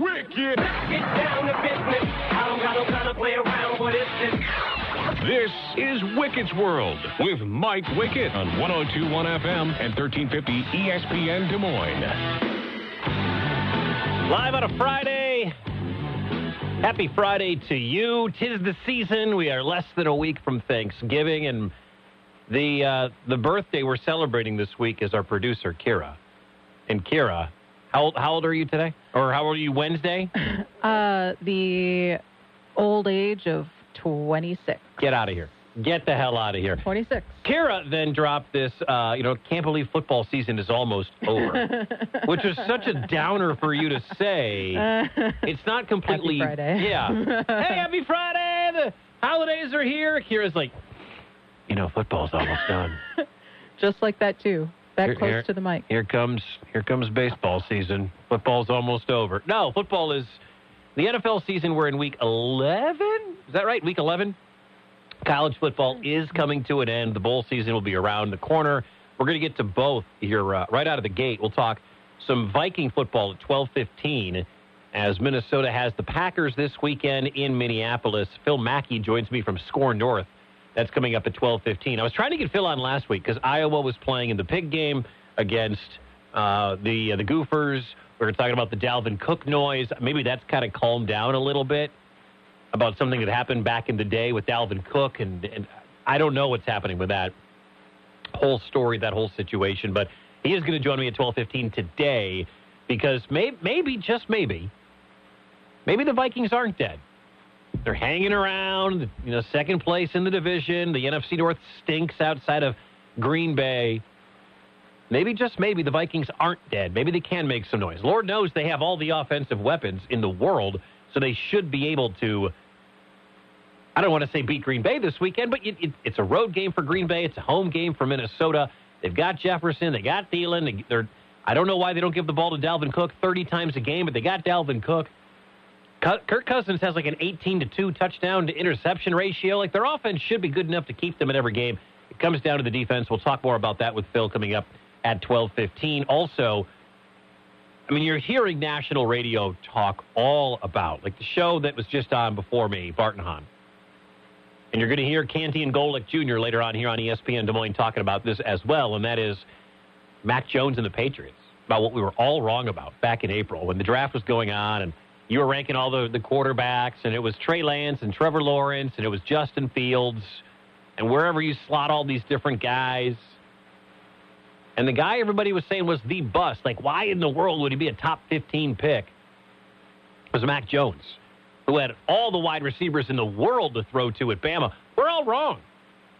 wicked, wicked. Get down to business. I don't got no time to play around. What is this? This is Wickett's World with Mike Wickett on 1021 FM and 1350 ESPN Des Moines. Live on a Friday. Happy Friday to you. Tis the season. We are less than a week from Thanksgiving, and the uh, the birthday we're celebrating this week is our producer Kira. And Kira, how old, how old are you today? Or how old are you Wednesday? Uh, the old age of 26. Get out of here. Get the hell out of here. 26. Kira then dropped this, uh, you know, can't believe football season is almost over, which was such a downer for you to say. It's not completely. Happy Friday. Yeah. hey, happy Friday! The holidays are here. Kira's like, you know, football's almost done. Just like that, too. That Here- close here- to the mic. Here comes here comes baseball season. Football's almost over. No, football is the NFL season. We're in week eleven. Is that right? Week eleven. College football is coming to an end. The bowl season will be around the corner. We're going to get to both here uh, right out of the gate. We'll talk some Viking football at twelve fifteen. As Minnesota has the Packers this weekend in Minneapolis. Phil Mackey joins me from SKOR North. That's coming up at 12:15. I was trying to get Phil on last week because Iowa was playing in the pig game against uh, the uh, the Gophers. We were talking about the Dalvin Cook noise. Maybe that's kind of calmed down a little bit about something that happened back in the day with Dalvin Cook, and, and I don't know what's happening with that whole story, that whole situation. But he is going to join me at 12:15 today because maybe, maybe just maybe, maybe the Vikings aren't dead. They're hanging around, you know, second place in the division. The NFC North stinks outside of Green Bay. Maybe just maybe the Vikings aren't dead. Maybe they can make some noise. Lord knows they have all the offensive weapons in the world, so they should be able to. I don't want to say beat Green Bay this weekend, but it, it, it's a road game for Green Bay. It's a home game for Minnesota. They've got Jefferson. They got Thielen. They, they're. I don't know why they don't give the ball to Dalvin Cook 30 times a game, but they got Dalvin Cook. Kirk Cousins has like an 18 to 2 touchdown to interception ratio. Like their offense should be good enough to keep them in every game. It comes down to the defense. We'll talk more about that with Phil coming up at 12:15. Also, I mean, you're hearing national radio talk all about like the show that was just on before me, Barton Hahn. And you're going to hear Canty and Golick Jr. later on here on ESPN Des Moines talking about this as well, and that is Mac Jones and the Patriots about what we were all wrong about back in April when the draft was going on and you were ranking all the, the quarterbacks and it was Trey Lance and Trevor Lawrence and it was Justin Fields and wherever you slot all these different guys. And the guy everybody was saying was the bust. Like, why in the world would he be a top 15 pick? Was Mac Jones, who had all the wide receivers in the world to throw to at Bama. We're all wrong.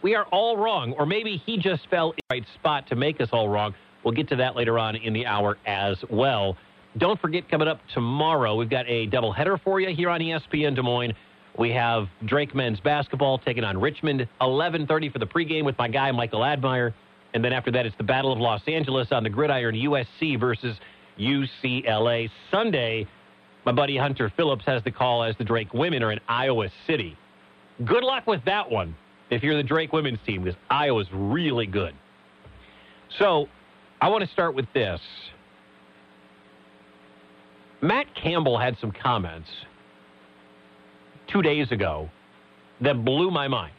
We are all wrong. Or maybe he just fell in the right spot to make us all wrong. We'll get to that later on in the hour as well. Don't forget, coming up tomorrow, we've got a doubleheader for you here on ESPN Des Moines. We have Drake men's basketball taking on Richmond, 11:30 for the pregame with my guy Michael Admire, and then after that, it's the Battle of Los Angeles on the gridiron, USC versus UCLA. Sunday, my buddy Hunter Phillips has the call as the Drake women are in Iowa City. Good luck with that one if you're the Drake women's team because Iowa's really good. So, I want to start with this. Matt Campbell had some comments two days ago that blew my mind.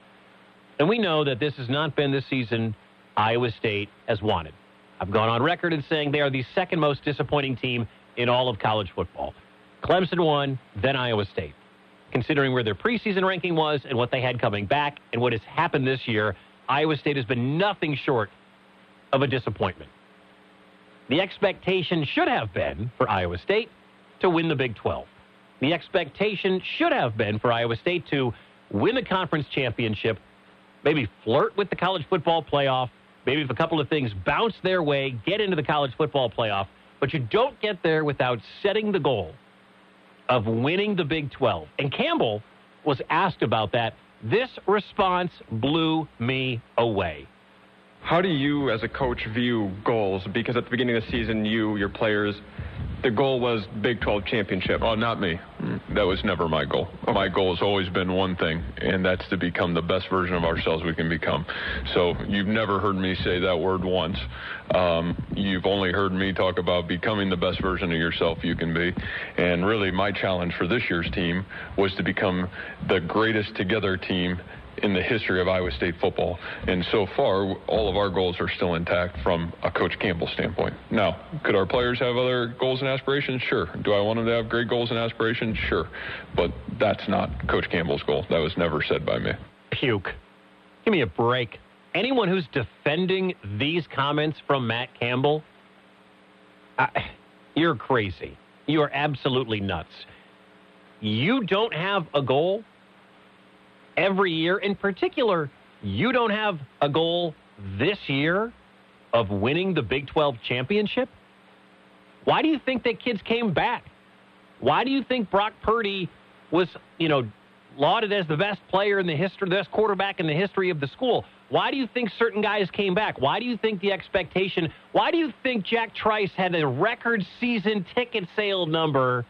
And we know that this has not been the season Iowa State has wanted. I've gone on record in saying they are the second most disappointing team in all of college football. Clemson one, then Iowa State. Considering where their preseason ranking was and what they had coming back and what has happened this year, Iowa State has been nothing short of a disappointment. The expectation should have been for Iowa State to win the Big 12. The expectation should have been for Iowa State to win the conference championship, maybe flirt with the college football playoff, maybe if a couple of things bounce their way, get into the college football playoff. But you don't get there without setting the goal of winning the Big 12. And Campbell was asked about that. This response blew me away. How do you, as a coach, view goals? Because at the beginning of the season, you, your players, the goal was Big 12 championship. Oh, not me. That was never my goal. My goal has always been one thing, and that's to become the best version of ourselves we can become. So you've never heard me say that word once. Um, you've only heard me talk about becoming the best version of yourself you can be. And really, my challenge for this year's team was to become the greatest together team in the history of Iowa State football. And so far, all of our goals are still intact from a Coach Campbell standpoint. Now, could our players have other goals and aspirations? Sure. Do I want them to have great goals and aspirations? Sure. But that's not Coach Campbell's goal. That was never said by me. Puke. Give me a break. Anyone who's defending these comments from Matt Campbell, I, you're crazy. You are absolutely nuts. You don't have a goal every year. In particular, you don't have a goal this year of winning the Big 12 championship. Why do you think that kids came back? Why do you think Brock Purdy was, you know, lauded as the best player in the history, the best quarterback in the history of the school? Why do you think certain guys came back? Why do you think the expectation? Why do you think Jack Trice had a record season ticket sale number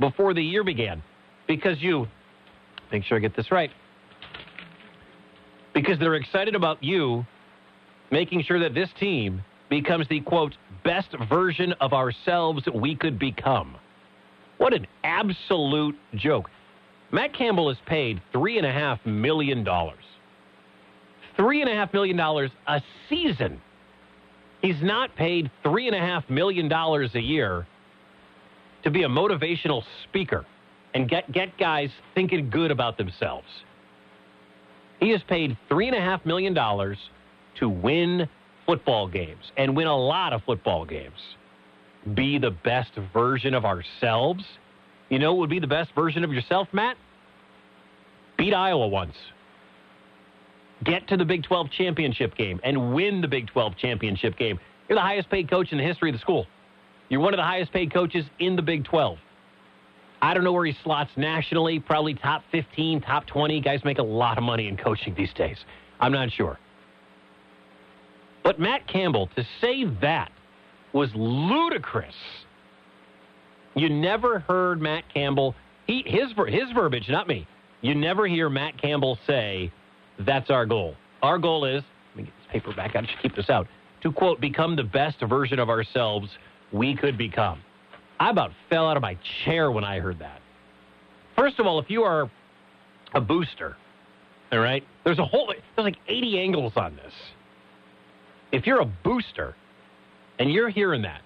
before the year began? Because you, make sure I get this right, because they're excited about you making sure that this team becomes the quote best version of ourselves we could become. What an absolute joke. Matt Campbell is paid three and a half million dollars. Three and a half million dollars a season. He's not paid three and a half million dollars a year to be a motivational speaker and get, get guys thinking good about themselves. He is paid $3.5 million to win football games and win a lot of football games. Be the best version of ourselves. You know what would be the best version of yourself, Matt? Beat Iowa once. Get to the Big 12 championship game and win the Big 12 championship game. You're the highest paid coach in the history of the school. You're one of the highest paid coaches in the Big 12. I don't know where he slots nationally, probably top 15, top 20. Guys make a lot of money in coaching these days. I'm not sure. But Matt Campbell, to say that was ludicrous. You never heard Matt Campbell, he, his, his verbiage, not me. You never hear Matt Campbell say, that's our goal. Our goal is, let me get this paper back, I should keep this out, to quote, become the best version of ourselves we could become. I about fell out of my chair when I heard that. First of all, if you are a booster, all right, there's a whole, there's like 80 angles on this. If you're a booster and you're hearing that,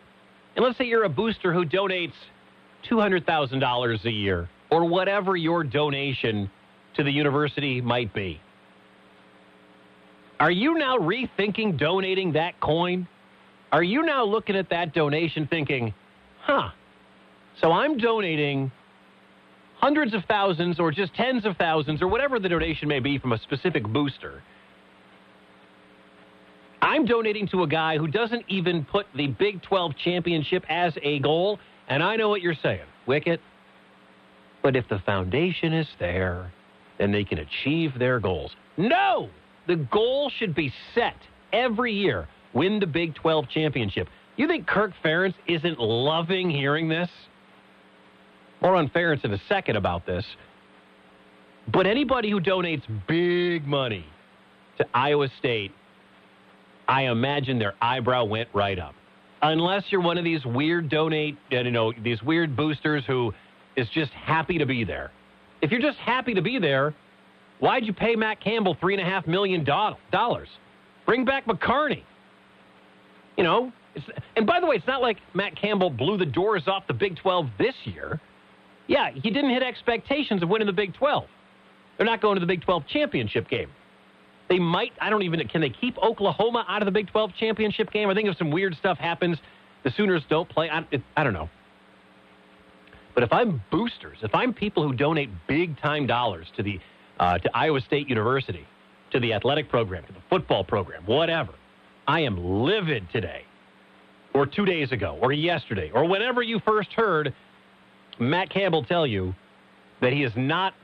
and let's say you're a booster who donates $200,000 a year or whatever your donation to the university might be, are you now rethinking donating that coin? Are you now looking at that donation thinking, huh, so I'm donating hundreds of thousands or just tens of thousands or whatever the donation may be from a specific booster. I'm donating to a guy who doesn't even put the Big 12 championship as a goal. And I know what you're saying, Wickett. But if the foundation is there, then they can achieve their goals. No! The goal should be set every year win the Big 12 championship. You think Kirk Ferentz isn't loving hearing this? More on Ferentz in a second about this. But anybody who donates big money to Iowa State, I imagine their eyebrow went right up. Unless you're one of these weird donate, uh, you know, these weird boosters who is just happy to be there. If you're just happy to be there, why'd you pay Matt Campbell three and a half million dollars? Bring back McCarney. You know, and by the way, it's not like Matt Campbell blew the doors off the Big 12 this year. Yeah, he didn't hit expectations of winning the Big 12. They're not going to the Big 12 championship game. They might, I don't even, can they keep Oklahoma out of the Big 12 championship game? I think if some weird stuff happens, the Sooners don't play. I, it, I don't know. But if I'm boosters, if I'm people who donate big time dollars to the uh, to Iowa State University, to the athletic program, to the football program, whatever, I am livid today, or two days ago, or yesterday, or whenever you first heard Matt Campbell tell you that he is not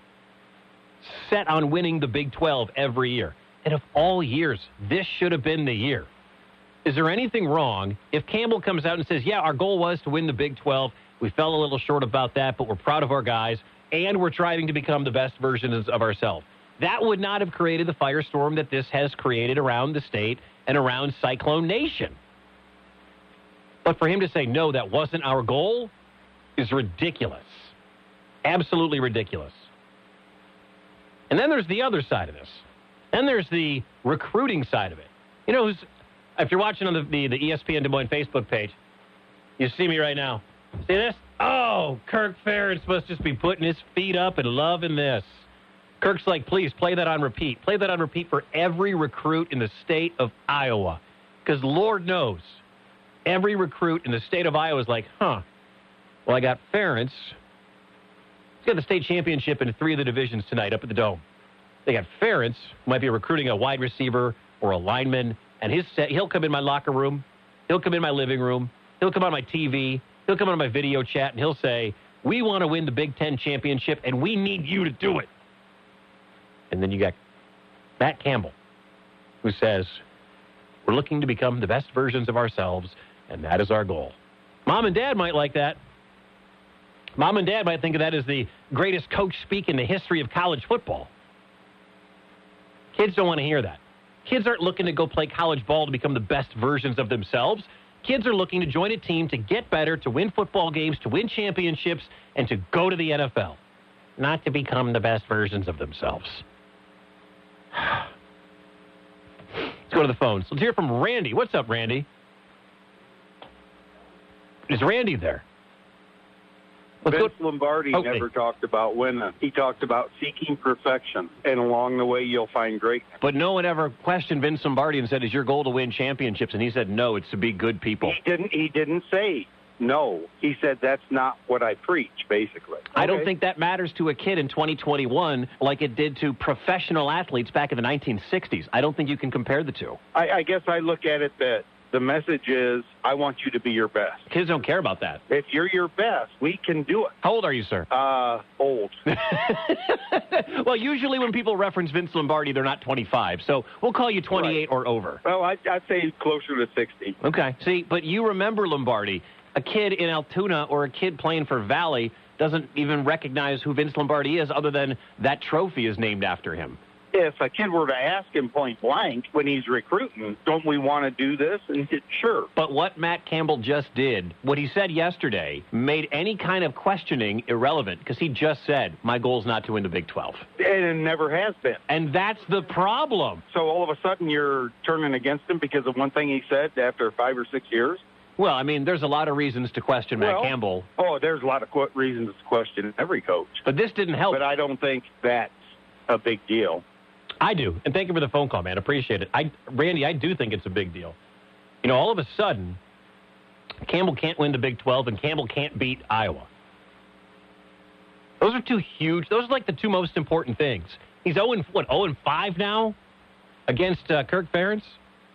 set on winning the Big 12 every year. And of all years, this should have been the year. Is there anything wrong if Campbell comes out and says, yeah, our goal was to win the Big 12 We fell a little short about that, but we're proud of our guys, and we're trying to become the best versions of ourselves. That would not have created the firestorm that this has created around the state and around Cyclone Nation. But for him to say, no, that wasn't our goal, is ridiculous. Absolutely ridiculous. And then there's the other side of this. Then there's the recruiting side of it. You know, if you're watching on the, the, the ESPN Des Moines Facebook page, you see me right now. See this? Oh, Kirk Ferentz must just be putting his feet up and loving this. Kirk's like, please play that on repeat. Play that on repeat for every recruit in the state of Iowa. Because Lord knows, every recruit in the state of Iowa is like, huh, well, I got Ferentz. He's got the state championship in three of the divisions tonight up at the Dome. They got Ferentz, who might be recruiting a wide receiver or a lineman, and his set, he'll come in my locker room. He'll come in my living room. He'll come on my TV. He'll come on my video chat, and he'll say, we want to win the Big Ten championship, and we need you to do it. And then you got Matt Campbell, who says, we're looking to become the best versions of ourselves, and that is our goal. Mom and dad might like that. Mom and dad might think of that as the greatest coach speak in the history of college football. Kids don't want to hear that. Kids aren't looking to go play college ball to become the best versions of themselves. Kids are looking to join a team to get better, to win football games, to win championships, and to go to the NFL, not to become the best versions of themselves. Let's go to the phones. Let's hear from Randy. What's up, Randy? Is Randy there? Vince Lombardi Okay. never talked about winning. He talked about seeking perfection, and along the way, you'll find greatness. But no one ever questioned Vince Lombardi and said, "Is your goal to win championships?" And he said, "No, it's to be good people." He didn't. He didn't say no. He said that's not what I preach. Basically, I don't think that matters to a kid in 2021 like it did to professional athletes back in the 1960s. I don't think you can compare the two. I, I guess I look at it that the message is I want you to be your best. Kids don't care about that. If you're your best, we can do it. How old are you, sir? Uh, old. well, usually when people reference Vince Lombardi, they're not 25. So we'll call you 28 or over. Well, I, I'd say closer to sixty. Okay. See, but you remember Lombardi. A kid in Altoona or a kid playing for Valley doesn't even recognize who Vince Lombardi is other than that trophy is named after him. If a kid were to ask him point blank when he's recruiting, don't we want to do this? And he said, sure. But what Matt Campbell just did, what he said yesterday, made any kind of questioning irrelevant because he just said, my goal is not to win the Big 12. And it never has been. And that's the problem. So all of a sudden you're turning against him because of one thing he said after five or six years? Well, I mean, there's a lot of reasons to question Matt Campbell, Oh, there's a lot of qu- reasons to question every coach. but this didn't help. But I don't think that's a big deal. I do. And thank you for the phone call, man. Appreciate it. I, Randy, I do think it's a big deal. You know, all of a sudden, Campbell can't win the Big 12 and Campbell can't beat Iowa. Those are two huge, those are like the two most important things. He's 0 and, what, 0 and 5 now against uh, Kirk Ferentz?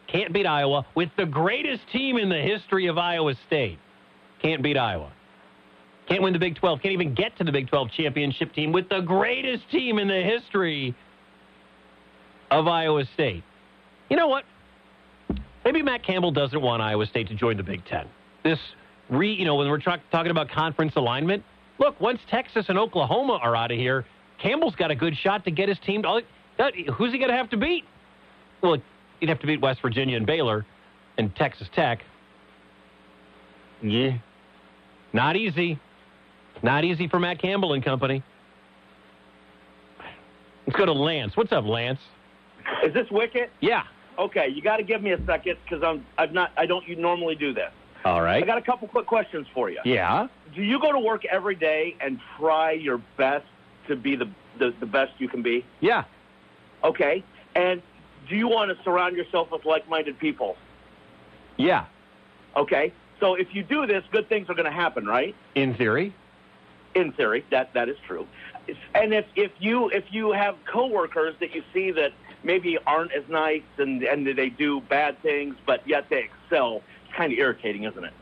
Can't beat Iowa with the greatest team in the history of Iowa State. Can't beat Iowa. Can't win the Big 12. Can't even get to the Big 12 championship team with the greatest team in the history of Iowa State. You know what? Maybe Matt Campbell doesn't want Iowa State to join the Big Ten. This re, you know, when we're tra- talking about conference alignment, look, once Texas and Oklahoma are out of here, Campbell's got a good shot to get his team. To, that- uh, who's he going to have to beat? Well, he'd have to beat West Virginia and Baylor and Texas Tech. Yeah, not easy. Not easy for Matt Campbell and company. Let's go to Lance. What's up, Lance? Is this Wickett? Yeah. Okay, you got to give me a second because I'm I'm not I don't normally do this. All right. I got a couple quick questions for you. Yeah. Do you go to work every day and try your best to be the the, the best you can be? Yeah. Okay, and do you want to surround yourself with like-minded people? Yeah. Okay, so if you do this, good things are going to happen, right? In theory. in theory, that that is true. And if if you if you have coworkers that you see that maybe aren't as nice and and they do bad things, but yet they excel, it's kind of irritating, isn't it?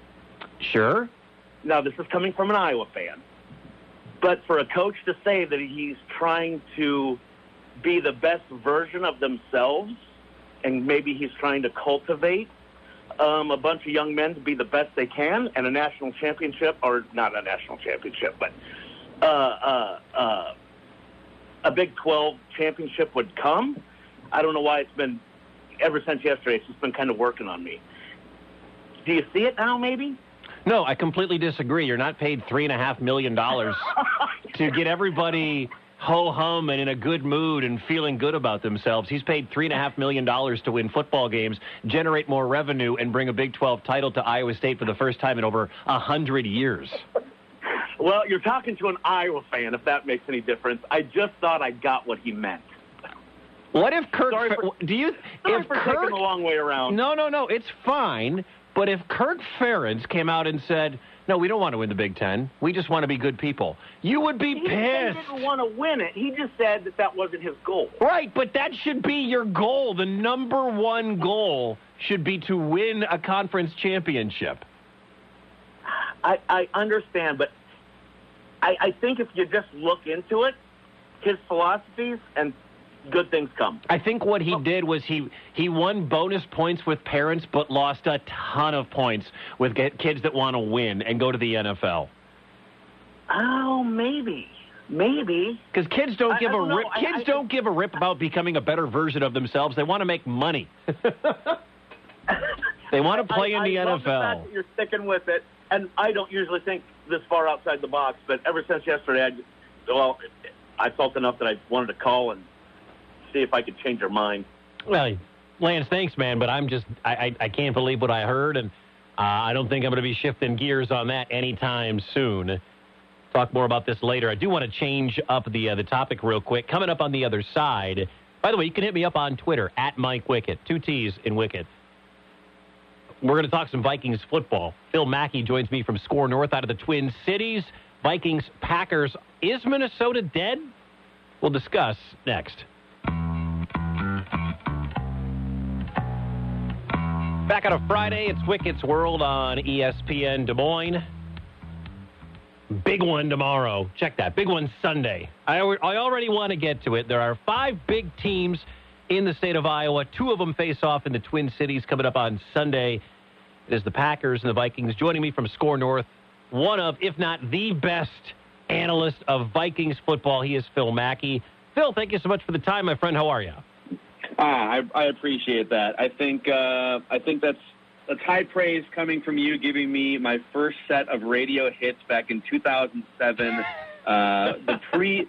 Sure. Now this is coming from an Iowa fan, but for a coach to say that he's trying to be the best version of themselves, and maybe he's trying to cultivate um, a bunch of young men to be the best they can, and a national championship, or not a national championship, but uh, uh, uh, a Big 12 championship would come. I don't know why it's been ever since yesterday. It's just been kind of working on me. Do you see it now? Maybe. No, I completely disagree. You're not paid three and a half million dollars to get everybody ho hum and in a good mood and feeling good about themselves. He's paid three and a half million dollars to win football games, generate more revenue, and bring a Big 12 title to Iowa State for the first time in over a hundred years. Well, you're talking to an Iowa fan, if that makes any difference. I just thought I got what he meant. What if Kirk? Sorry for- do you? Sorry if for Kirk, taking the long way around. No, no, no. It's fine. But if Kirk Ferentz came out and said, "No, we don't want to win the Big Ten. We just want to be good people," you would be He said he didn't want to win it. He just said that that wasn't his goal. Right, but that should be your goal. The number one goal should be to win a conference championship. I, I understand, but I, I think if you just look into it, his philosophies and good things come. I think what he did was he he won bonus points with parents, but lost a ton of points with kids that want to win and go to the NFL. Oh, maybe, maybe. Because kids don't I- give I a don't know. rip. I- Kids I- don't give a rip about becoming a better version of themselves. They want to make money. they want to play in the NFL. The you're sticking with it, and I don't usually think this far outside the box, but ever since yesterday, I well, I felt enough that I wanted to call and see if I could change your mind. Well, Lance, thanks, man, but I'm just I I, I can't believe what I heard, and uh, I don't think I'm going to be shifting gears on that anytime soon. Talk more about this later. I do want to change up the uh, the topic real quick. Coming up on the other side. By the way, you can hit me up on Twitter at Mike Wickett, two T's in Wickett. We're going to talk some Vikings football. Phil Mackey joins me from SKOR North out of the Twin Cities. Vikings, Packers. Is Minnesota dead? We'll discuss next. Back on a Friday, it's Wickett's World on ESPN Des Moines. Big one tomorrow. Check that. Big one Sunday. I, I already want to get to it. There are five big teams in the state of Iowa. Two of them face off in the Twin Cities coming up on Sunday. It is the Packers and the Vikings. Joining me from SKOR North, one of, if not the best analyst of Vikings football. He is Phil Mackey. Phil, thank you so much for the time, my friend. How are you? Ah, I, I appreciate that. I think uh, I think that's that's high praise coming from you, giving me my first set of radio hits back in 2007. Uh, the pre,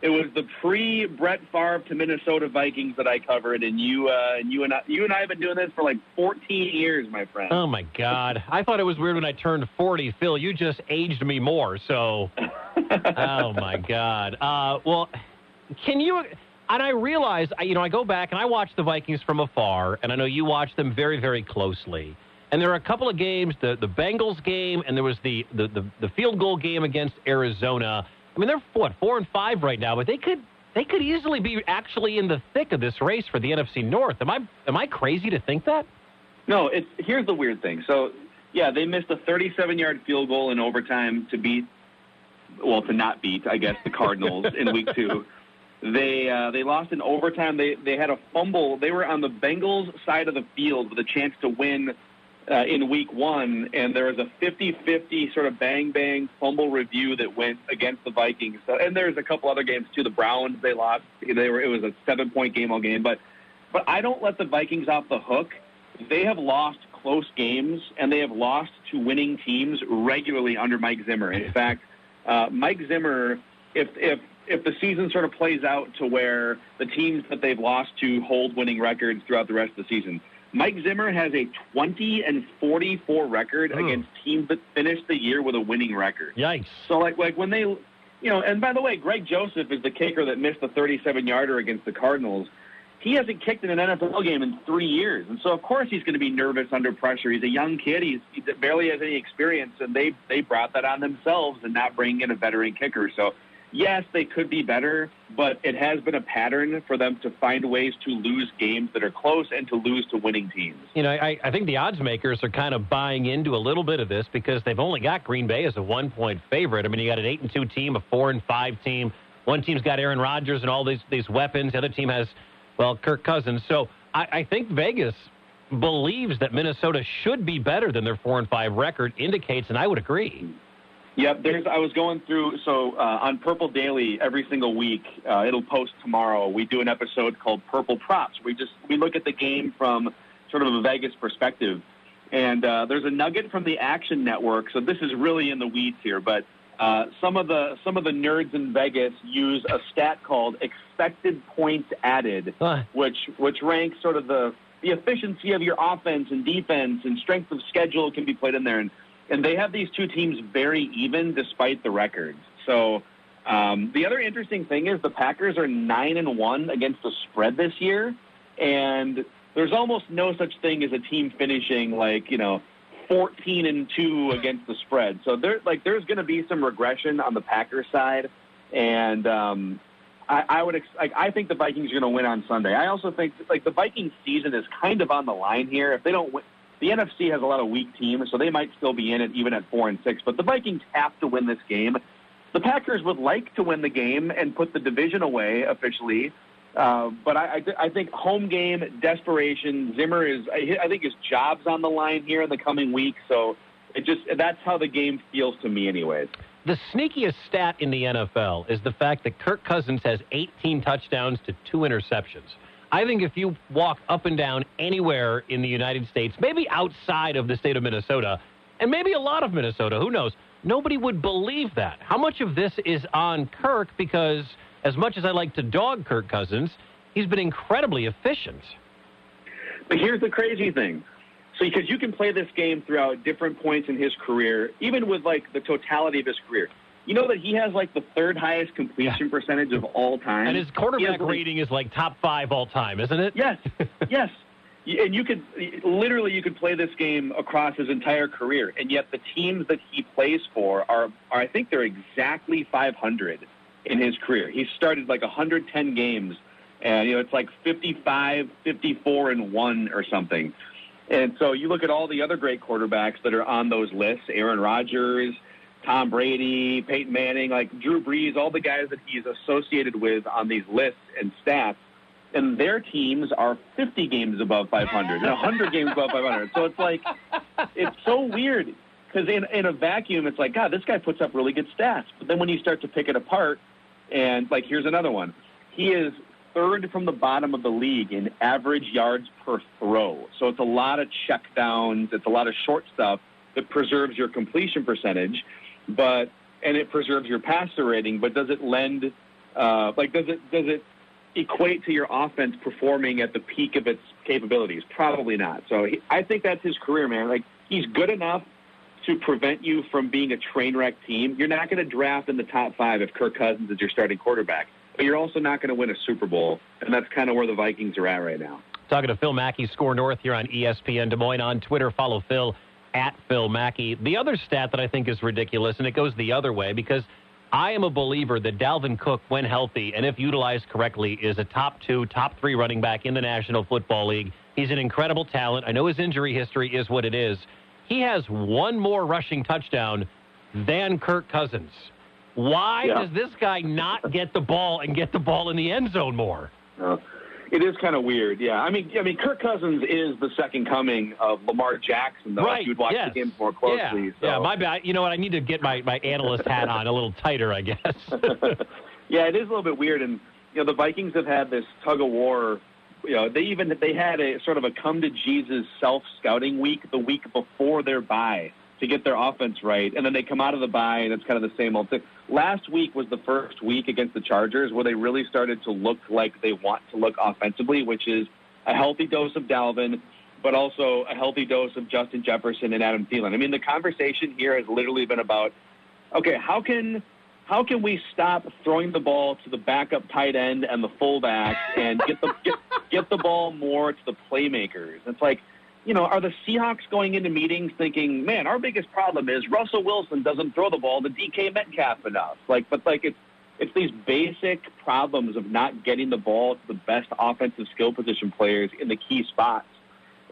it was the pre Brett Favre to Minnesota Vikings that I covered, and you uh, and you and I, you and I have been doing this for like 14 years, my friend. Oh my God! I thought it was weird when I turned forty. Phil, you just aged me more. So, oh my God. Uh, well, can you? And I realize, you know, I go back and I watch the Vikings from afar, and I know you watch them very, very closely. And there are a couple of games, the the Bengals game, and there was the the the, the field goal game against Arizona. I mean, they're what four and five right now, but they could. They could easily be actually in the thick of this race for the NFC North. Am I am I crazy to think that? No, it's here's the weird thing. So, yeah, they missed a 37-yard field goal in overtime to beat, well, to not beat, I guess, the Cardinals in Week Two. They uh, they lost in overtime. They they had a fumble. They were on the Bengals side of the field with a chance to win uh, in Week One, and there was a 50-50 sort of bang bang fumble review that went against the Vikings. So, and there's a couple other games too. The Browns they lost. They were it was a seven-point game all game, but but I don't let the Vikings off the hook. They have lost close games, and they have lost to winning teams regularly under Mike Zimmer. In fact, uh, Mike Zimmer, if if if the season sort of plays out to where the teams that they've lost to hold winning records throughout the rest of the season, Mike Zimmer has a 20 and 44 record Oh. against teams that finished the year with a winning record. Yikes! So like like when they, you know, and by the way, Greg Joseph is the kicker that missed the 37 yarder against the Cardinals. He hasn't kicked in an NFL game in three years, and so of course he's going to be nervous under pressure. He's a young kid; he's, he barely has any experience, and they they brought that on themselves and not bringing in a veteran kicker. So yes, they could be better, but it has been a pattern for them to find ways to lose games that are close and to lose to winning teams. You know, I, I think the odds makers are kind of buying into a little bit of this because they've only got Green Bay as a one point favorite. I mean, you got an eight and two team, a four and five team. One team's got Aaron Rodgers and all these these weapons. The other team has, well, Kirk Cousins. So I, I think Vegas believes that Minnesota should be better than their four and five record indicates, and I would agree. Yep, there's. I was going through. So uh, on Purple Daily every single week, uh, it'll post tomorrow. We do an episode called Purple Props. We just we look at the game from sort of a Vegas perspective, and uh, there's a nugget from the Action Network. So this is really in the weeds here, but uh, some of the some of the nerds in Vegas use a stat called expected points added, Huh. which which ranks sort of the the efficiency of your offense and defense and strength of schedule can be played in there. And and they have these two teams very even despite the records. So um, the other interesting thing is the Packers are nine and one against the spread this year, and there's almost no such thing as a team finishing like you know 14 and two against the spread. So there like there's going to be some regression on the Packers side, and um, I, I would ex- like I think the Vikings are going to win on Sunday. I also think like the Vikings season is kind of on the line here. If they don't win, the NFC has a lot of weak teams, so they might still be in it even at four and six. But the Vikings have to win this game. The Packers would like to win the game and put the division away officially. Uh, but I, I, I think home game desperation. Zimmer is. I, I think his job's on the line here in the coming week. So it just that's how the game feels to me, anyways. The sneakiest stat in the NFL is the fact that Kirk Cousins has 18 touchdowns to two interceptions. I think if you walk up and down anywhere in the United States, maybe outside of the state of Minnesota, and maybe a lot of Minnesota, who knows, nobody would believe that. How much of this is on Kirk? Because as much as I like to dog Kirk Cousins, he's been incredibly efficient. But here's the crazy thing. So because you can play this game throughout different points in his career, even with like the totality of his career. You know that he has like the third highest completion percentage of all time. And his quarterback has, rating is like top five all time, isn't it? Yes, yes. And you could literally you could play this game across his entire career, and yet the teams that he plays for are, are I think they're exactly 500 in his career. He started like 110 games, and you know it's like 55, 54, and one or something. And so you look at all the other great quarterbacks that are on those lists: Aaron Rodgers, Tom Brady, Peyton Manning, like Drew Brees, all the guys that he's associated with on these lists and stats and their teams are 50 games above 500 and 100 games above 500. So it's like, it's so weird because in, in a vacuum, it's like, God, this guy puts up really good stats. But then when you start to pick it apart, and like, here's another one. He is third from the bottom of the league in average yards per throw. So it's a lot of check downs, it's a lot of short stuff that preserves your completion percentage, but and it preserves your passer rating. But does it lend, uh, like, does it does it equate to your offense performing at the peak of its capabilities? Probably not. So he, I think that's his career, man. Like he's good enough to prevent you from being a train wreck team. You're not going to draft in the top five if Kirk Cousins is your starting quarterback, but you're also not going to win a Super Bowl, and that's kind of where the Vikings are at right now. Talking to Phil Mackey, SKOR North here on ESPN Des Moines on Twitter. Follow Phil at Phil Mackey. The other stat that I think is ridiculous, and it goes the other way because I am a believer that Dalvin Cook, when healthy and if utilized correctly, is a top two, top three running back in the National Football League. He's an incredible talent. I know his injury history is what it is. He has one more rushing touchdown than Kirk Cousins. Why Yeah. does this guy not get the ball and get the ball in the end zone more? It is kind of weird, yeah. I mean, I mean, Kirk Cousins is the second coming of Lamar Jackson, though. Right, If you'd watch yes. the games more closely. Yeah, so. yeah, my bad. You know what? I need to get my, my analyst hat on a little tighter, I guess. yeah, it is a little bit weird, and you know the Vikings have had this tug of war. You know, they even they had a sort of a come to Jesus self scouting week the week before their bye to get their offense right, and then they come out of the bye and it's kind of the same old thing. Last week was the first week against the Chargers where they really started to look like they want to look offensively, which is a healthy dose of Dalvin, but also a healthy dose of Justin Jefferson and Adam Thielen. I mean, the conversation here has literally been about okay, how can how can we stop throwing the ball to the backup tight end and the fullback and get the get, get the ball more to the playmakers? It's like, you know, are the Seahawks going into meetings thinking, man, our biggest problem is Russell Wilson doesn't throw the ball to DK Metcalf enough? Like, but like it's it's these basic problems of not getting the ball to the best offensive skill position players in the key spots,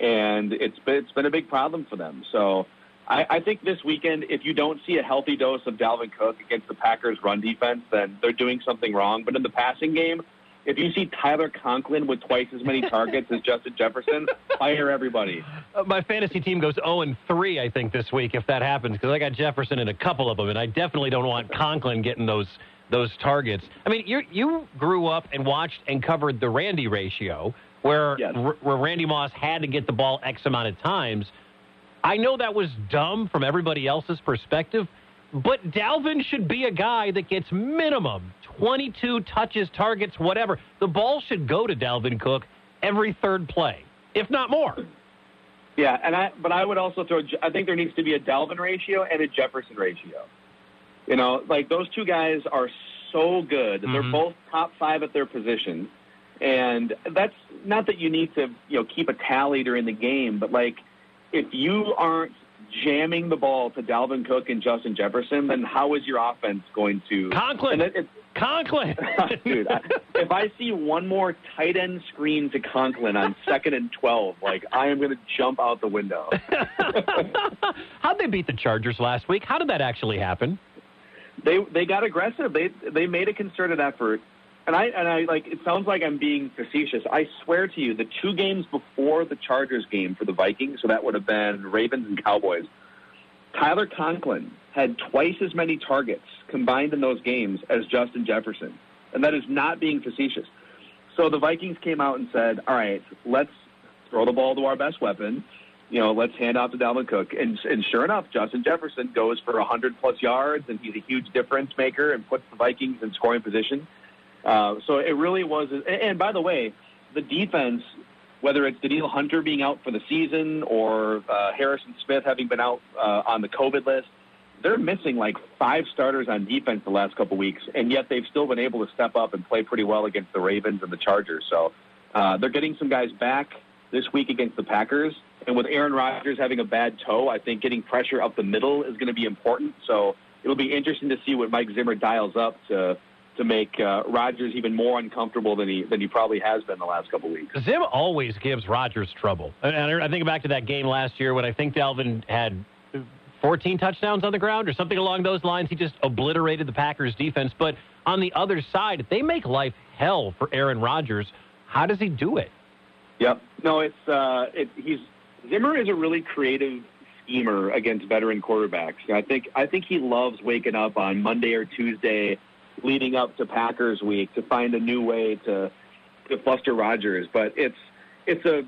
and it's been it's been a big problem for them. So. I, I think this weekend, if you don't see a healthy dose of Dalvin Cook against the Packers' run defense, then they're doing something wrong. But in the passing game, If you see Tyler Conklin with twice as many targets as Justin Jefferson, fire everybody. Uh, my fantasy team goes 0 and 3, I think, this week if that happens, because I got Jefferson in a couple of them, and I definitely don't want Conklin getting those those targets. I mean, you you grew up and watched and covered the Randy ratio, where Yes. r- where Randy Moss had to get the ball X amount of times. I know that was dumb from everybody else's perspective, but Dalvin should be a guy that gets minimum 22 touches, targets, whatever. The ball should go to Dalvin Cook every third play, if not more. Yeah, and I but I would also throw. I think there needs to be a Dalvin ratio and a Jefferson ratio. You know, like those two guys are so good. They're Mhm. both top five at their position, and that's not that you need to you know keep a tally during the game, but like if you aren't jamming the ball to Dalvin Cook and Justin Jefferson, then how is your offense going to? Conklin. It, it, Conklin. Oh, dude, I, if I see one more tight end screen to Conklin on second and 12, like, I am going to jump out the window. How'd they beat the Chargers last week? How did that actually happen? they they got aggressive. They they made a concerted effort. And I and I like it sounds like I'm being facetious. I swear to you, the two games before the Chargers game for the Vikings, so that would have been Ravens and Cowboys. Tyler Conklin had twice as many targets combined in those games as Justin Jefferson. And that is not being facetious. So the Vikings came out and said, "All right, let's throw the ball to our best weapon. You know, let's hand off to Dalvin Cook." And, and sure enough, Justin Jefferson goes for 100 plus yards, and he's a huge difference maker and puts the Vikings in scoring position. Uh, so it really was. And, by the way, the defense, whether it's Danielle Hunter being out for the season or uh, Harrison Smith having been out uh, on the COVID list, they're missing like five starters on defense the last couple weeks, and yet they've still been able to step up and play pretty well against the Ravens and the Chargers. So uh, they're getting some guys back this week against the Packers. And with Aaron Rodgers having a bad toe, I think getting pressure up the middle is going to be important. So it'll be interesting to see what Mike Zimmer dials up to to make uh, Rodgers even more uncomfortable than he than he probably has been the last couple weeks. Zim always gives Rodgers trouble. And I think back to that game last year when I think Dalvin had 14 touchdowns on the ground or something along those lines. He just obliterated the Packers defense. But on the other side, they make life hell for Aaron Rodgers. How does he do it? Yep. No, it's uh, it, he's Zimmer is a really creative schemer against veteran quarterbacks. I think I think he loves waking up on Monday or Tuesday, leading up to Packers week, to find a new way to to fluster Rodgers. But it's it's a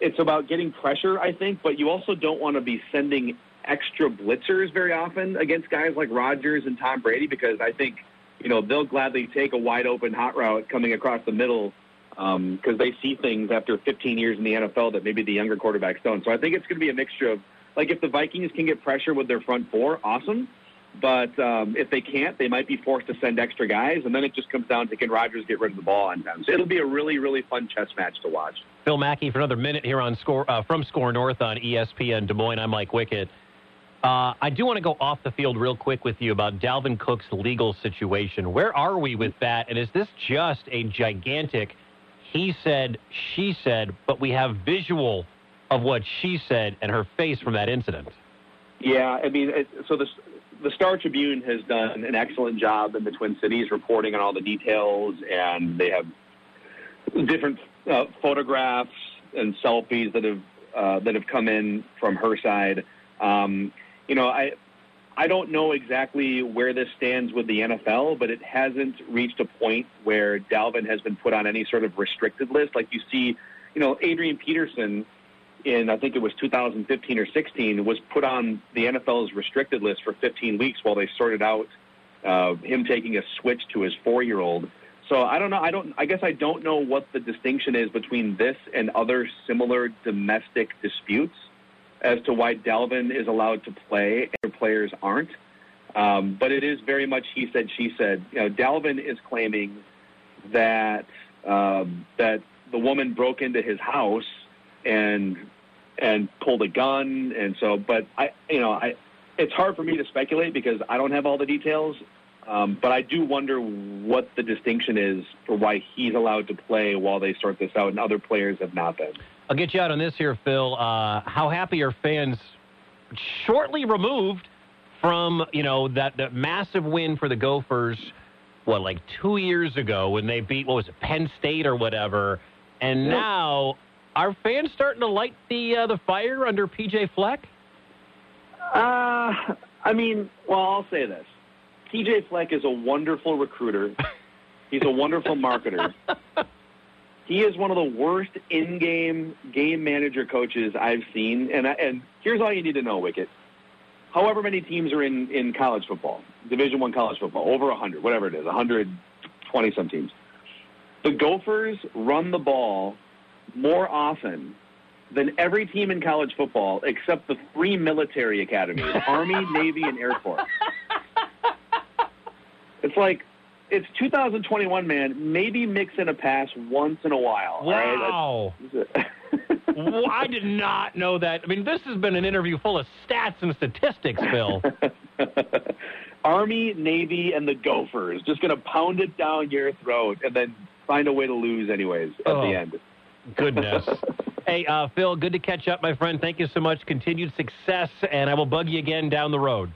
it's about getting pressure, I think. But you also don't want to be sending extra blitzers very often against guys like Rodgers and Tom Brady because I think you know they'll gladly take a wide open hot route coming across the middle because they see things after 15 years in the NFL that maybe the younger quarterbacks don't. So I think it's going to be a mixture of like if the Vikings can get pressure with their front four, awesome. But um, if they can't, they might be forced to send extra guys, and then it just comes down to can Rodgers get rid of the ball on time. So it'll be a really, really fun chess match to watch. Phil Mackey for another minute here on score uh, from SKOR North on ESPN Des Moines. I'm Mike Wickett. Uh, I do want to go off the field real quick with you about Dalvin Cook's legal situation. Where are we with that? And is this just a gigantic he said, she said, but we have visual of what she said and her face from that incident? Yeah, I mean, it, so the the Star Tribune has done an excellent job in the Twin Cities reporting on all the details, and they have different uh, photographs and selfies that have uh, that have come in from her side. Um, you know, I I don't know exactly where this stands with the NFL, but it hasn't reached a point where Dalvin has been put on any sort of restricted list. Like you see, you know, Adrian Peterson in I think it was 2015 or 16 was put on the NFL's restricted list for 15 weeks while they sorted out uh, him taking a switch to his four-year-old. So I don't know. I don't. I guess I don't know what the distinction is between this and other similar domestic disputes as to why Dalvin is allowed to play and other players aren't. Um, but it is very much he said, she said. You know, Dalvin is claiming that um, that the woman broke into his house and and pulled a gun, and so. But I, you know, I it's hard for me to speculate because I don't have all the details. Um, but I do wonder what the distinction is for why he's allowed to play while they sort this out, and other players have not been. I'll get you out on this here, Phil. Uh, how happy are fans shortly removed from, you know, that, that massive win for the Gophers what, like two years ago when they beat, what was it, Penn State or whatever. And Yep. now, are fans starting to light the uh, the fire under PJ Fleck? Uh, I mean, well, I'll say this. PJ Fleck is a wonderful recruiter. He's a wonderful marketer. He is one of the worst in-game game manager coaches I've seen. And I, and here's all you need to know, Wickett. However many teams are in, in college football, Division One college football, over 100, whatever it is, 120 some teams. The Gophers run the ball more often than every team in college football except the three military academies Army, Navy, and Air Force. It's like, it's 2021, man. Maybe mix in a pass once in a while. right? Wow. That's- Well, I did not know that. I mean, this has been an interview full of stats and statistics, Phil. Army, Navy, and the Gophers just going to pound it down your throat and then find a way to lose anyways at Oh. the end. Goodness. hey, uh, Phil, good to catch up, my friend. Thank you so much. Continued success, and I will bug you again down the road.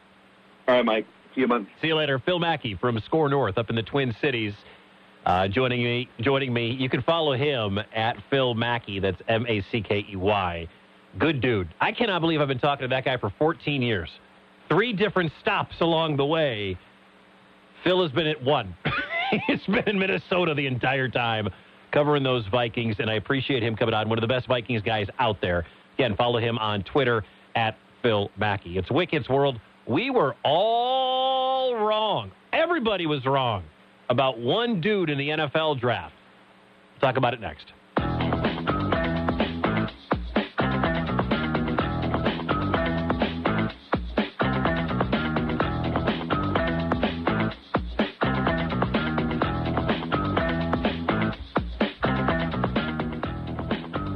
All right, Mike. See you. Later. Phil Mackey from SKOR North up in the Twin Cities. Uh, joining me, joining me. You can follow him at Phil Mackey. That's M A C K E Y. Good dude. I cannot believe I've been talking to that guy for 14 years. Three different stops along the way. Phil has been at one. He's been in Minnesota the entire time, covering those Vikings, and I appreciate him coming on. One of the best Vikings guys out there. Again, follow him on Twitter at Phil Mackey. It's Wickett's World. We were all wrong. Everybody was wrong about one dude in the NFL draft. Talk about it next.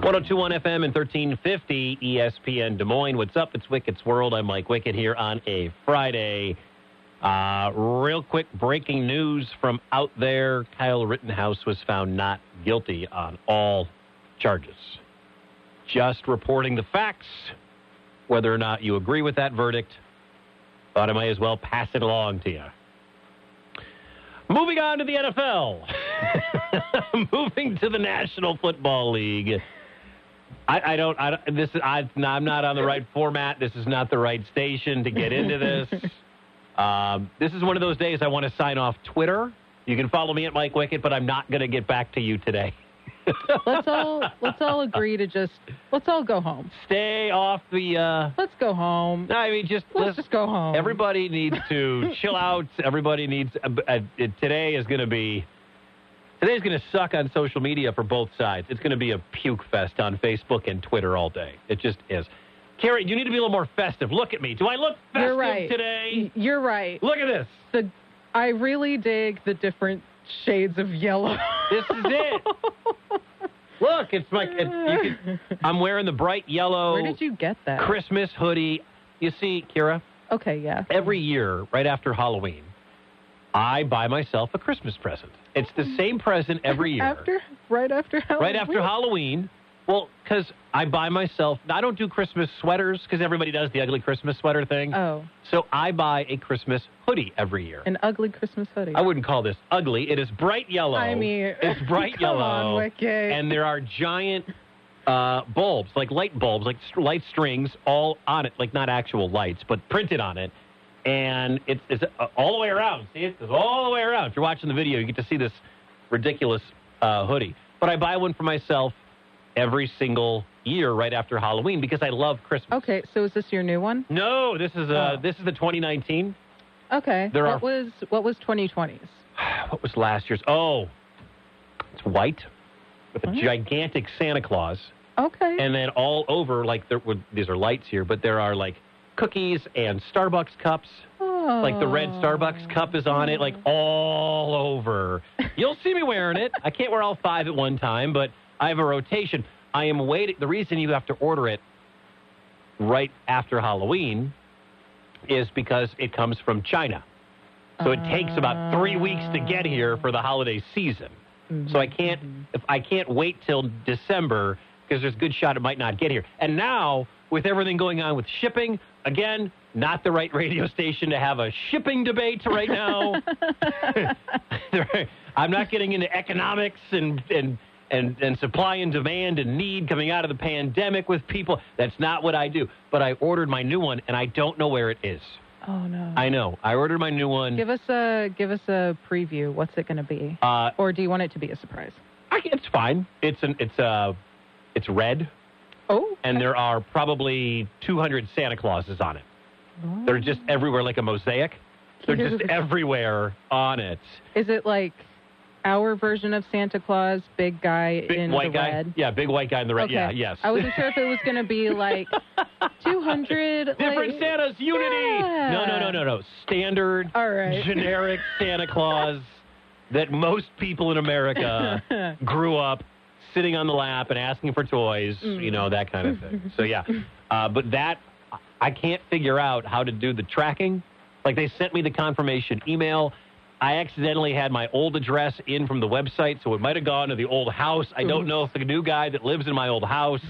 One zero two one FM and 1350 ESPN Des Moines. What's up? It's Wickett's World. I'm Mike Wickett here on a Friday. Uh, real quick breaking news from out there Kyle Rittenhouse was found not guilty on all charges. Just reporting the facts. Whether or not you agree with that verdict, thought I might as well pass it along to you. Moving on to the NFL. Moving to the National Football League. I, I don't. I don't. This is. I, I'm not on the right format. This is not the right station to get into this. um, this is one of those days I want to sign off Twitter. You can follow me at Mike Wickett, but I'm not going to get back to you today. Let's all let's all agree to just let's all go home. Stay off the. Uh, Let's go home. I mean, just Let's listen- just go home. Everybody needs to chill out. Everybody needs. Uh, uh, today is going to be. Today's going to suck on social media for both sides. It's going to be a puke fest on Facebook and Twitter all day. It just is. Carrie, you need to be a little more festive. Look at me. Do I look festive You're right. today? You're right. Look at this. The I really dig the different shades of yellow. This is it. Look, it's like can, I'm wearing the bright yellow Where did you get that? Christmas hoodie. You see, Kira, Okay, yeah. every year, right after Halloween, I buy myself a Christmas present. It's the same present every year. After right after Halloween. right after Halloween. Well, because I buy myself, I don't do Christmas sweaters because everybody does the ugly Christmas sweater thing. Oh, So I buy a Christmas hoodie every year. an ugly Christmas hoodie. I wouldn't call this ugly. It is bright yellow. I mean, it's bright come yellow. on, Wickett. And there are giant uh, bulbs, like light bulbs, like st- light strings, all on it, like not actual lights, but printed on it. And it's, it's uh, all the way around. See, it goes all the way around. If you're watching the video, you get to see this ridiculous uh, hoodie. But I buy one for myself every single year right after Halloween because I love Christmas. Okay, so is this your new one? No, this is uh, Oh. this is the 2019. Okay. There what are- was what was 2020's? what was last year's? Oh, it's white with a What? gigantic Santa Claus, Okay. and then all over like there were these are lights here, but there are like cookies and Starbucks cups. Like the red Starbucks cup is on it, like all over. You'll see me wearing it. I can't wear all five at one time, but I have a rotation. I am waiting. The reason you have to order it right after Halloween is because it comes from China. So it takes about three weeks to get here for the holiday season. So I can't if I can't wait till December because there's a good shot it might not get here. And now with everything going on with shipping, again, not the right radio station to have a shipping debate right now. I'm not getting into economics and and and and supply and demand and need coming out of the pandemic with people. That's not what I do. But I ordered my new one and I don't know where it is. Oh no. I know. I ordered my new one. Give us a give us a preview. What's it going to be? Uh, or do you want it to be a surprise? I, it's fine. It's an it's uh it's red Oh. and there are probably 200 Santa Clauses on it. Oh. They're just oh. everywhere like a mosaic. They're just everywhere on it. Is it like our version of Santa Claus, big guy Big in white the guy. red? Yeah, big white guy in the red. Okay. Yeah, yes. I wasn't sure if it was going to be like 200. Different like, Santas, unity. Yeah. No, no, no, no, no. Standard, All right. generic Santa Claus that most people in America grew up sitting on the lap and asking for toys, Mm. you know, that kind of thing. So, yeah. Uh, but that, I can't figure out how to do the tracking. Like, they sent me the confirmation email. I accidentally had my old address in from the website, so it might have gone to the old house. I don't know if the new guy that lives in my old house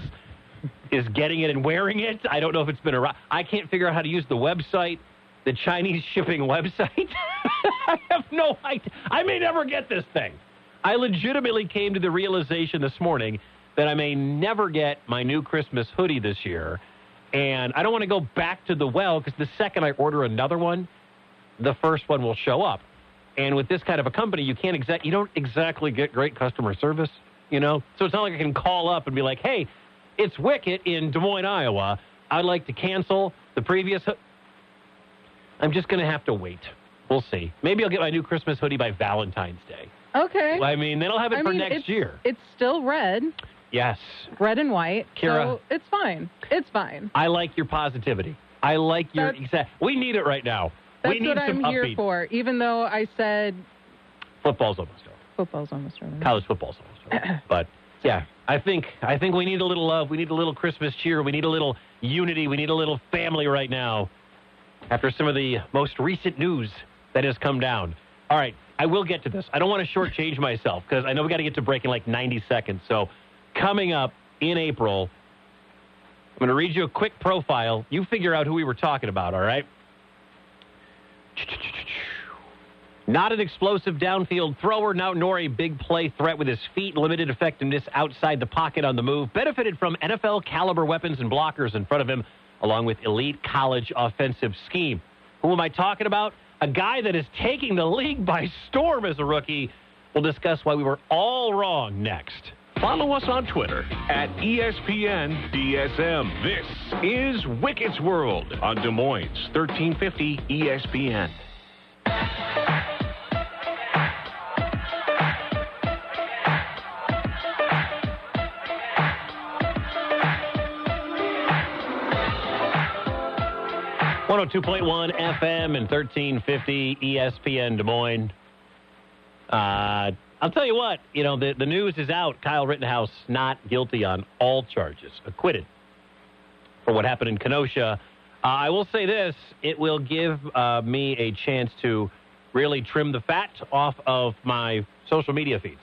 is getting it and wearing it. I don't know if it's been around. I can't figure out how to use the website, the Chinese shipping website. I have no idea. I may never get this thing. I legitimately came to the realization this morning that I may never get my new Christmas hoodie this year. And I don't want to go back to the well because the second I order another one, the first one will show up. And with this kind of a company, you can't exact you don't exactly get great customer service, you know. So it's not like I can call up and be like, "Hey, it's Wickett in Des Moines, Iowa. I'd like to cancel the previous." Ho-. I'm just going to have to wait. We'll see. Maybe I'll get my new Christmas hoodie by Valentine's Day. Okay. Well, I mean, then I'll have it I for mean, next it's, year. It's still red, Yes, red and white. Kira. So it's fine. It's fine. I like your positivity. I like your That's- exact. We need it right now. That's we need what some I'm here upbeat. for. Even though I said Football's almost over. football's almost over. college football's almost over. but yeah, I think I think we need a little love. We need a little Christmas cheer. We need a little unity. We need a little family right now. After some of the most recent news that has come down. All right, I will get to this. I don't want to shortchange myself because I know we got to get to break in like 90 seconds. So coming up in April, I'm going to read you a quick profile. You figure out who we were talking about. All right. Not an explosive downfield thrower, now nor a big play threat with his feet, limited effectiveness outside the pocket on the move. Benefited from NFL caliber weapons and blockers in front of him, along with elite college offensive scheme. Who am I talking about? A guy that is taking the league by storm as a rookie. We'll discuss why we were all wrong next. Follow us on Twitter at ESPN DSM. This is Wickett's World on Des Moines 1350 ESPN. One hundred two point one FM and thirteen fifty ESPN Des Moines. Uh, I'll tell you what, you know, the, the news is out. Kyle Rittenhouse not guilty on all charges, acquitted for what happened in Kenosha. Uh, I will say this: it will give uh, me a chance to really trim the fat off of my social media feeds.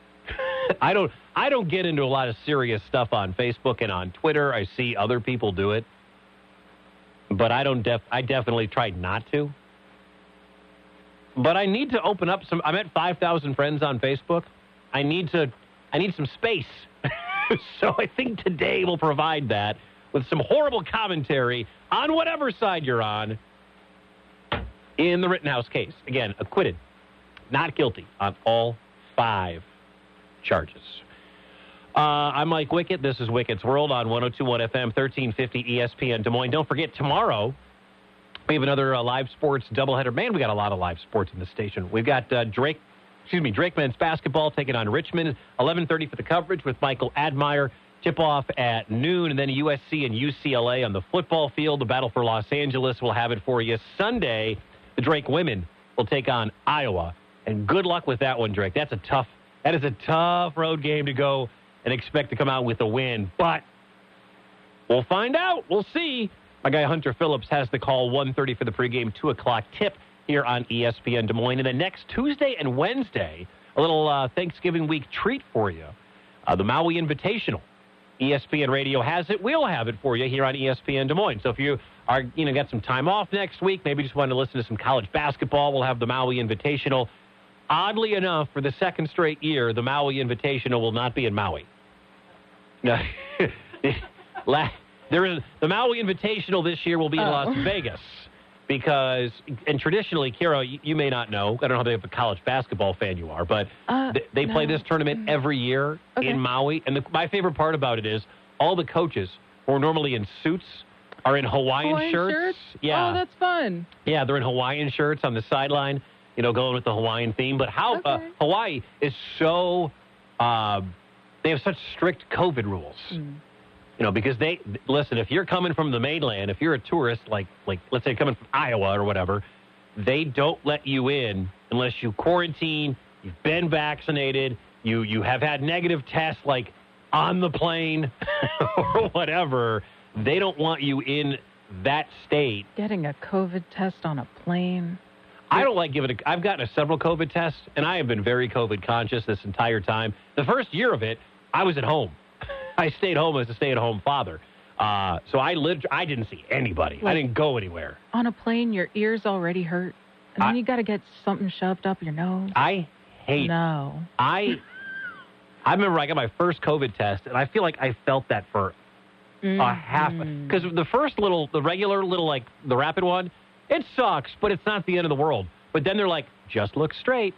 I don't, I don't get into a lot of serious stuff on Facebook and on Twitter. I see other people do it but I don't def I definitely tried not to. But I need to open up some I'm at 5,000 friends on Facebook. I need to I need some space. so I think today will provide that with some horrible commentary on whatever side you're on in the Rittenhouse case. Again, acquitted, not guilty on all 5 charges. Uh, I'm Mike Wickett. This is Wickett's World on 1021 FM, 1350 ESPN Des Moines. Don't forget, tomorrow we have another uh, live sports doubleheader. Man, we got a lot of live sports in the station. We've got uh, Drake, excuse me, Drake men's basketball taking on Richmond, 11:30 for the coverage with Michael Admire. Tip off at noon, and then USC and UCLA on the football field. The battle for Los Angeles will have it for you Sunday. The Drake women will take on Iowa, and good luck with that one, Drake. That's a tough. That is a tough road game to go and expect to come out with a win. But we'll find out. We'll see. My guy Hunter Phillips has the call 1.30 for the pregame 2 o'clock tip here on ESPN Des Moines. And then next Tuesday and Wednesday, a little uh, Thanksgiving week treat for you. Uh, the Maui Invitational ESPN Radio has it. We'll have it for you here on ESPN Des Moines. So if you are, you know, got some time off next week, maybe just want to listen to some college basketball, we'll have the Maui Invitational. Oddly enough, for the second straight year, the Maui Invitational will not be in Maui. No, there is the Maui Invitational this year will be in Oh. Las Vegas because, and traditionally, Kira, you, you may not know. I don't know how big of a college basketball fan you are, but Uh, th- they play this tournament every year Okay. in Maui. And the, my favorite part about it is all the coaches who are normally in suits are in Hawaiian, Hawaiian shirts? Yeah, Oh, that's fun. yeah, they're in Hawaiian shirts on the sideline, you know, going with the Hawaiian theme. But how uh, Hawaii is so, uh, they have such strict COVID rules. Hmm. You know, because they listen. If you're coming from the mainland, if you're a tourist, like like let's say coming from Iowa or whatever, they don't let you in unless you quarantine, you've been vaccinated, you you have had negative tests, like on the plane or whatever. They don't want you in that state Getting a COVID test on a plane. I don't like giving. A, I've gotten a several COVID tests, and I have been very COVID conscious this entire time. The first year of it, I was at home. I stayed home as a stay-at-home father, uh, so I lived. I didn't see anybody. I didn't go anywhere. On a plane, your ears already hurt. And then I- you got to get something shoved up your nose. I hate. no. I. I remember I got my first COVID test, and I feel like I felt that for a half because the first little, the regular little like the rapid one, it sucks, but it's not the end of the world. But then they're like, just look straight,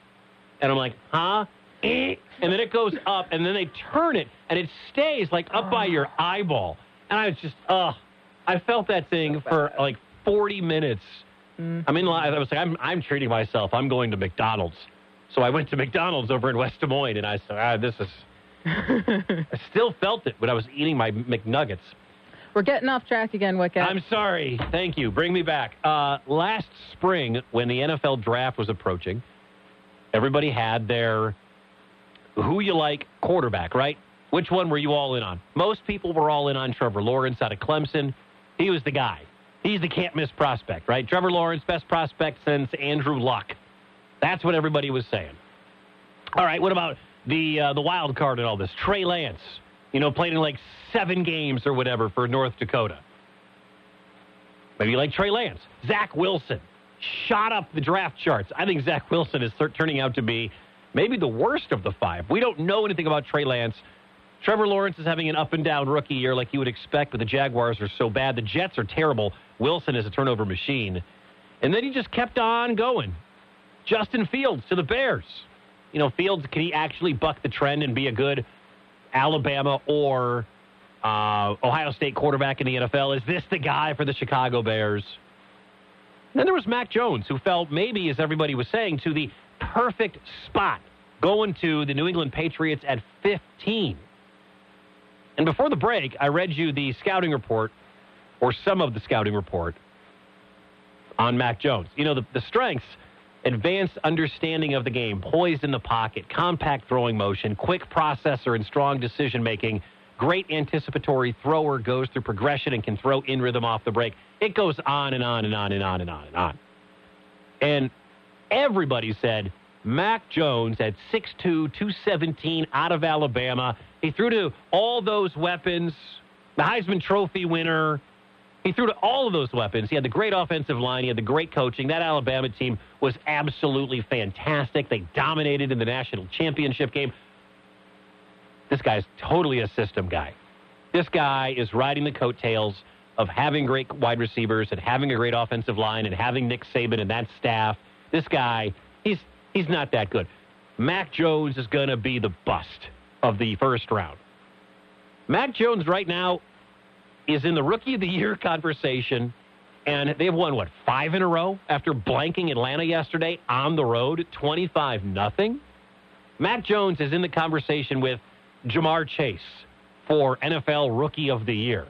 and I'm like, huh? Eh. And then it goes up, and then they turn it, and it stays like up by your eyeball, and I was just, ugh, I felt that thing for like 40 minutes. I mean, I was like, I'm, I'm treating myself. I'm going to McDonald's. So I went to McDonald's over in West Des Moines, and I said, ah, this is. I still felt it when I was eating my McNuggets. We're getting off track again, Wickett. I'm sorry. Thank you. Bring me back. Uh, last spring, when the NFL draft was approaching, everybody had their who you like quarterback, right? Which one were you all in on? Most people were all in on Trevor Lawrence out of Clemson. He was the guy. He's the can't miss prospect, right? Trevor Lawrence, best prospect since Andrew Luck. That's what everybody was saying. All right, what about the uh, the wild card and all this? Trey Lance, you know, played in like seven games or whatever for North Dakota. Maybe you like Trey Lance. Zach Wilson shot up the draft charts. I think Zach Wilson is turning out to be maybe the worst of the five. We don't know anything about Trey Lance. Trevor Lawrence is having an up and down rookie year like you would expect, but the Jaguars are so bad. The Jets are terrible. Wilson is a turnover machine. And then he just kept on going. Justin Fields to the Bears. You know, Fields, can he actually buck the trend and be a good Alabama or uh, Ohio State quarterback in the NFL? Is this the guy for the Chicago Bears? Then there was Mac Jones, who felt maybe, as everybody was saying, to the perfect spot, going to the New England Patriots at 15. And before the break, I read you the scouting report, or some of the scouting report, on Mac Jones. You know, the, the strengths advanced understanding of the game, poised in the pocket, compact throwing motion, quick processor, and strong decision making. Great anticipatory thrower, goes through progression and can throw in rhythm off the break. It goes on and on and on and on and on and on. And everybody said Mac Jones at 6'2, 217 out of Alabama. He threw to all those weapons, the Heisman Trophy winner. He threw to all of those weapons. He had the great offensive line. He had the great coaching. That Alabama team was absolutely fantastic. They dominated in the national championship game. This guy's totally a system guy. This guy is riding the coattails of having great wide receivers and having a great offensive line and having Nick Saban and that staff. This guy, he's he's not that good. Mac Jones is going to be the bust of the first round. Mac Jones right now is in the rookie of the year conversation, and they've won what five in a row after blanking Atlanta yesterday on the road, twenty-five nothing. Mac Jones is in the conversation with Ja'Marr Chase for NFL Rookie of the Year,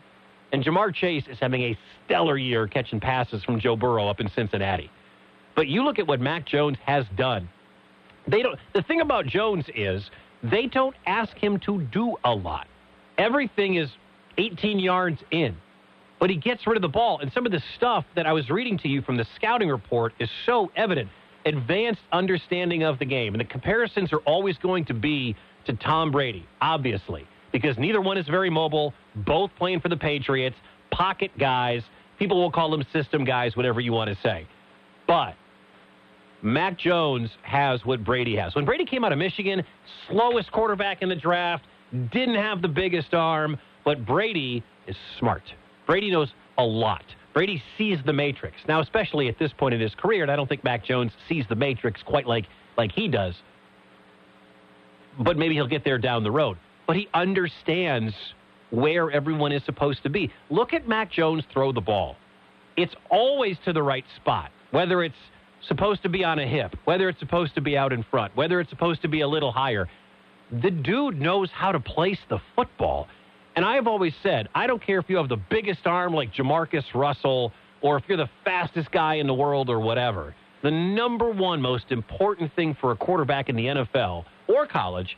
and Ja'Marr Chase is having a stellar year catching passes from Joe Burrow up in Cincinnati. But you look at what Mac Jones has done. They don't. The thing about Jones is they don't ask him to do a lot. Everything is 18 yards in, but he gets rid of the ball. And some of the stuff that I was reading to you from the scouting report is so evident. Advanced understanding of the game, and the comparisons are always going to be to Tom Brady, obviously. because neither one is very mobile, both playing for the Patriots, pocket guys. People will call them system guys, whatever you want to say. But Mac Jones has what Brady has. When Brady came out of Michigan, slowest quarterback in the draft, didn't have the biggest arm, but Brady is smart. Brady knows a lot. Brady sees the matrix. Now, especially at this point in his career, and I don't think Mac Jones sees the matrix quite like like he does. But maybe he'll get there down the road. But he understands where everyone is supposed to be. Look at Mac Jones throw the ball. It's always to the right spot, whether it's supposed to be on a hip, whether it's supposed to be out in front, whether it's supposed to be a little higher. The dude knows how to place the football. And I have always said, I don't care if you have the biggest arm like JaMarcus Russell or if you're the fastest guy in the world or whatever. The number one most important thing for a quarterback in the NFL or college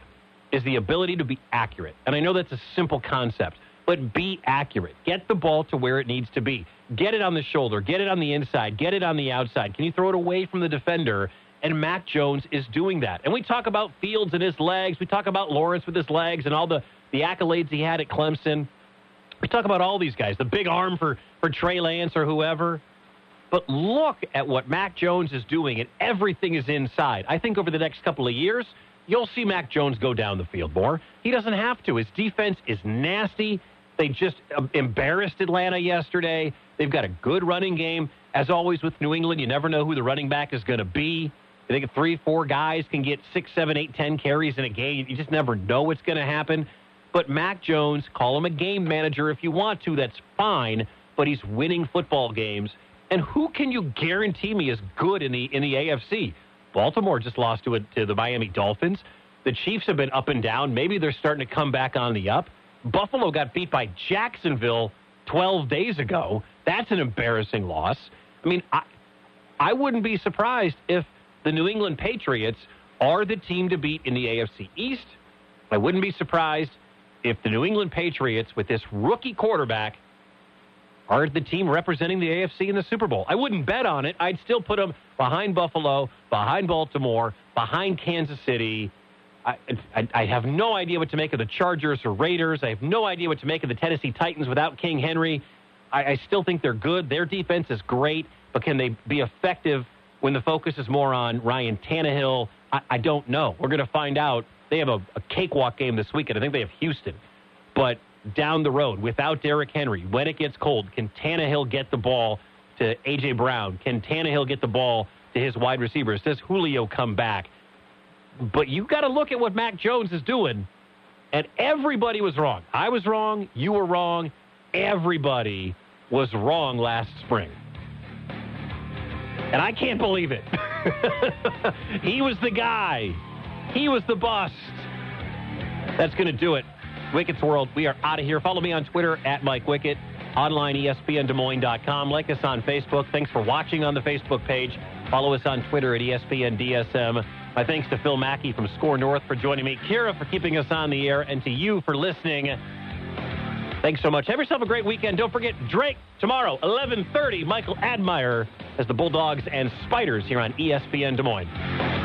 is the ability to be accurate. And I know that's a simple concept, but be accurate. Get the ball to where it needs to be. Get it on the shoulder, get it on the inside, get it on the outside. Can you throw it away from the defender? And Mac Jones is doing that. And we talk about Fields and his legs. We talk about Lawrence with his legs and all the, the accolades he had at Clemson. We talk about all these guys, the big arm for, for Trey Lance or whoever. But look at what Mac Jones is doing, and everything is inside. I think over the next couple of years, you'll see Mac Jones go down the field more. He doesn't have to. His defense is nasty. They just um, embarrassed Atlanta yesterday. They've got a good running game. As always with New England, you never know who the running back is going to be. I think three, four guys can get six, seven, eight, ten carries in a game. You just never know what's going to happen. But Mac Jones, call him a game manager if you want to. That's fine. But he's winning football games. And who can you guarantee me is good in the in the AFC? Baltimore just lost to it to the Miami Dolphins. The Chiefs have been up and down. Maybe they're starting to come back on the up. Buffalo got beat by Jacksonville 12 days ago. That's an embarrassing loss. I mean, I, I wouldn't be surprised if the New England Patriots are the team to beat in the AFC East. I wouldn't be surprised if the New England Patriots, with this rookie quarterback, are the team representing the AFC in the Super Bowl. I wouldn't bet on it. I'd still put them behind Buffalo, behind Baltimore, behind Kansas City. I, I, have no idea what to make of the Chargers or Raiders. I have no idea what to make of the Tennessee Titans without King Henry. I, I still think they're good. Their defense is great, but can they be effective when the focus is more on Ryan Tannehill? I, I don't know. We're going to find out. They have a, a cakewalk game this weekend. I think they have Houston. But down the road without Derrick Henry, when it gets cold, can Tannehill get the ball to A.J. Brown? Can Tannehill get the ball to his wide receivers? Does Julio come back? But you got to look at what Mac Jones is doing, and everybody was wrong. I was wrong. You were wrong. Everybody was wrong last spring. And I can't believe it. he was the guy. He was the bust. That's going to do it. Wickett's World, we are out of here. Follow me on Twitter at Mike Wickett, online ESPNDesMoines.com. Like us on Facebook. Thanks for watching on the Facebook page. Follow us on Twitter at ESPNDSM. My thanks to Phil Mackey from SKOR North for joining me, Kira for keeping us on the air, and to you for listening. Thanks so much. Have yourself a great weekend. Don't forget Drake tomorrow, 11:30. Michael Admire as the Bulldogs and Spiders here on ESPN Des Moines.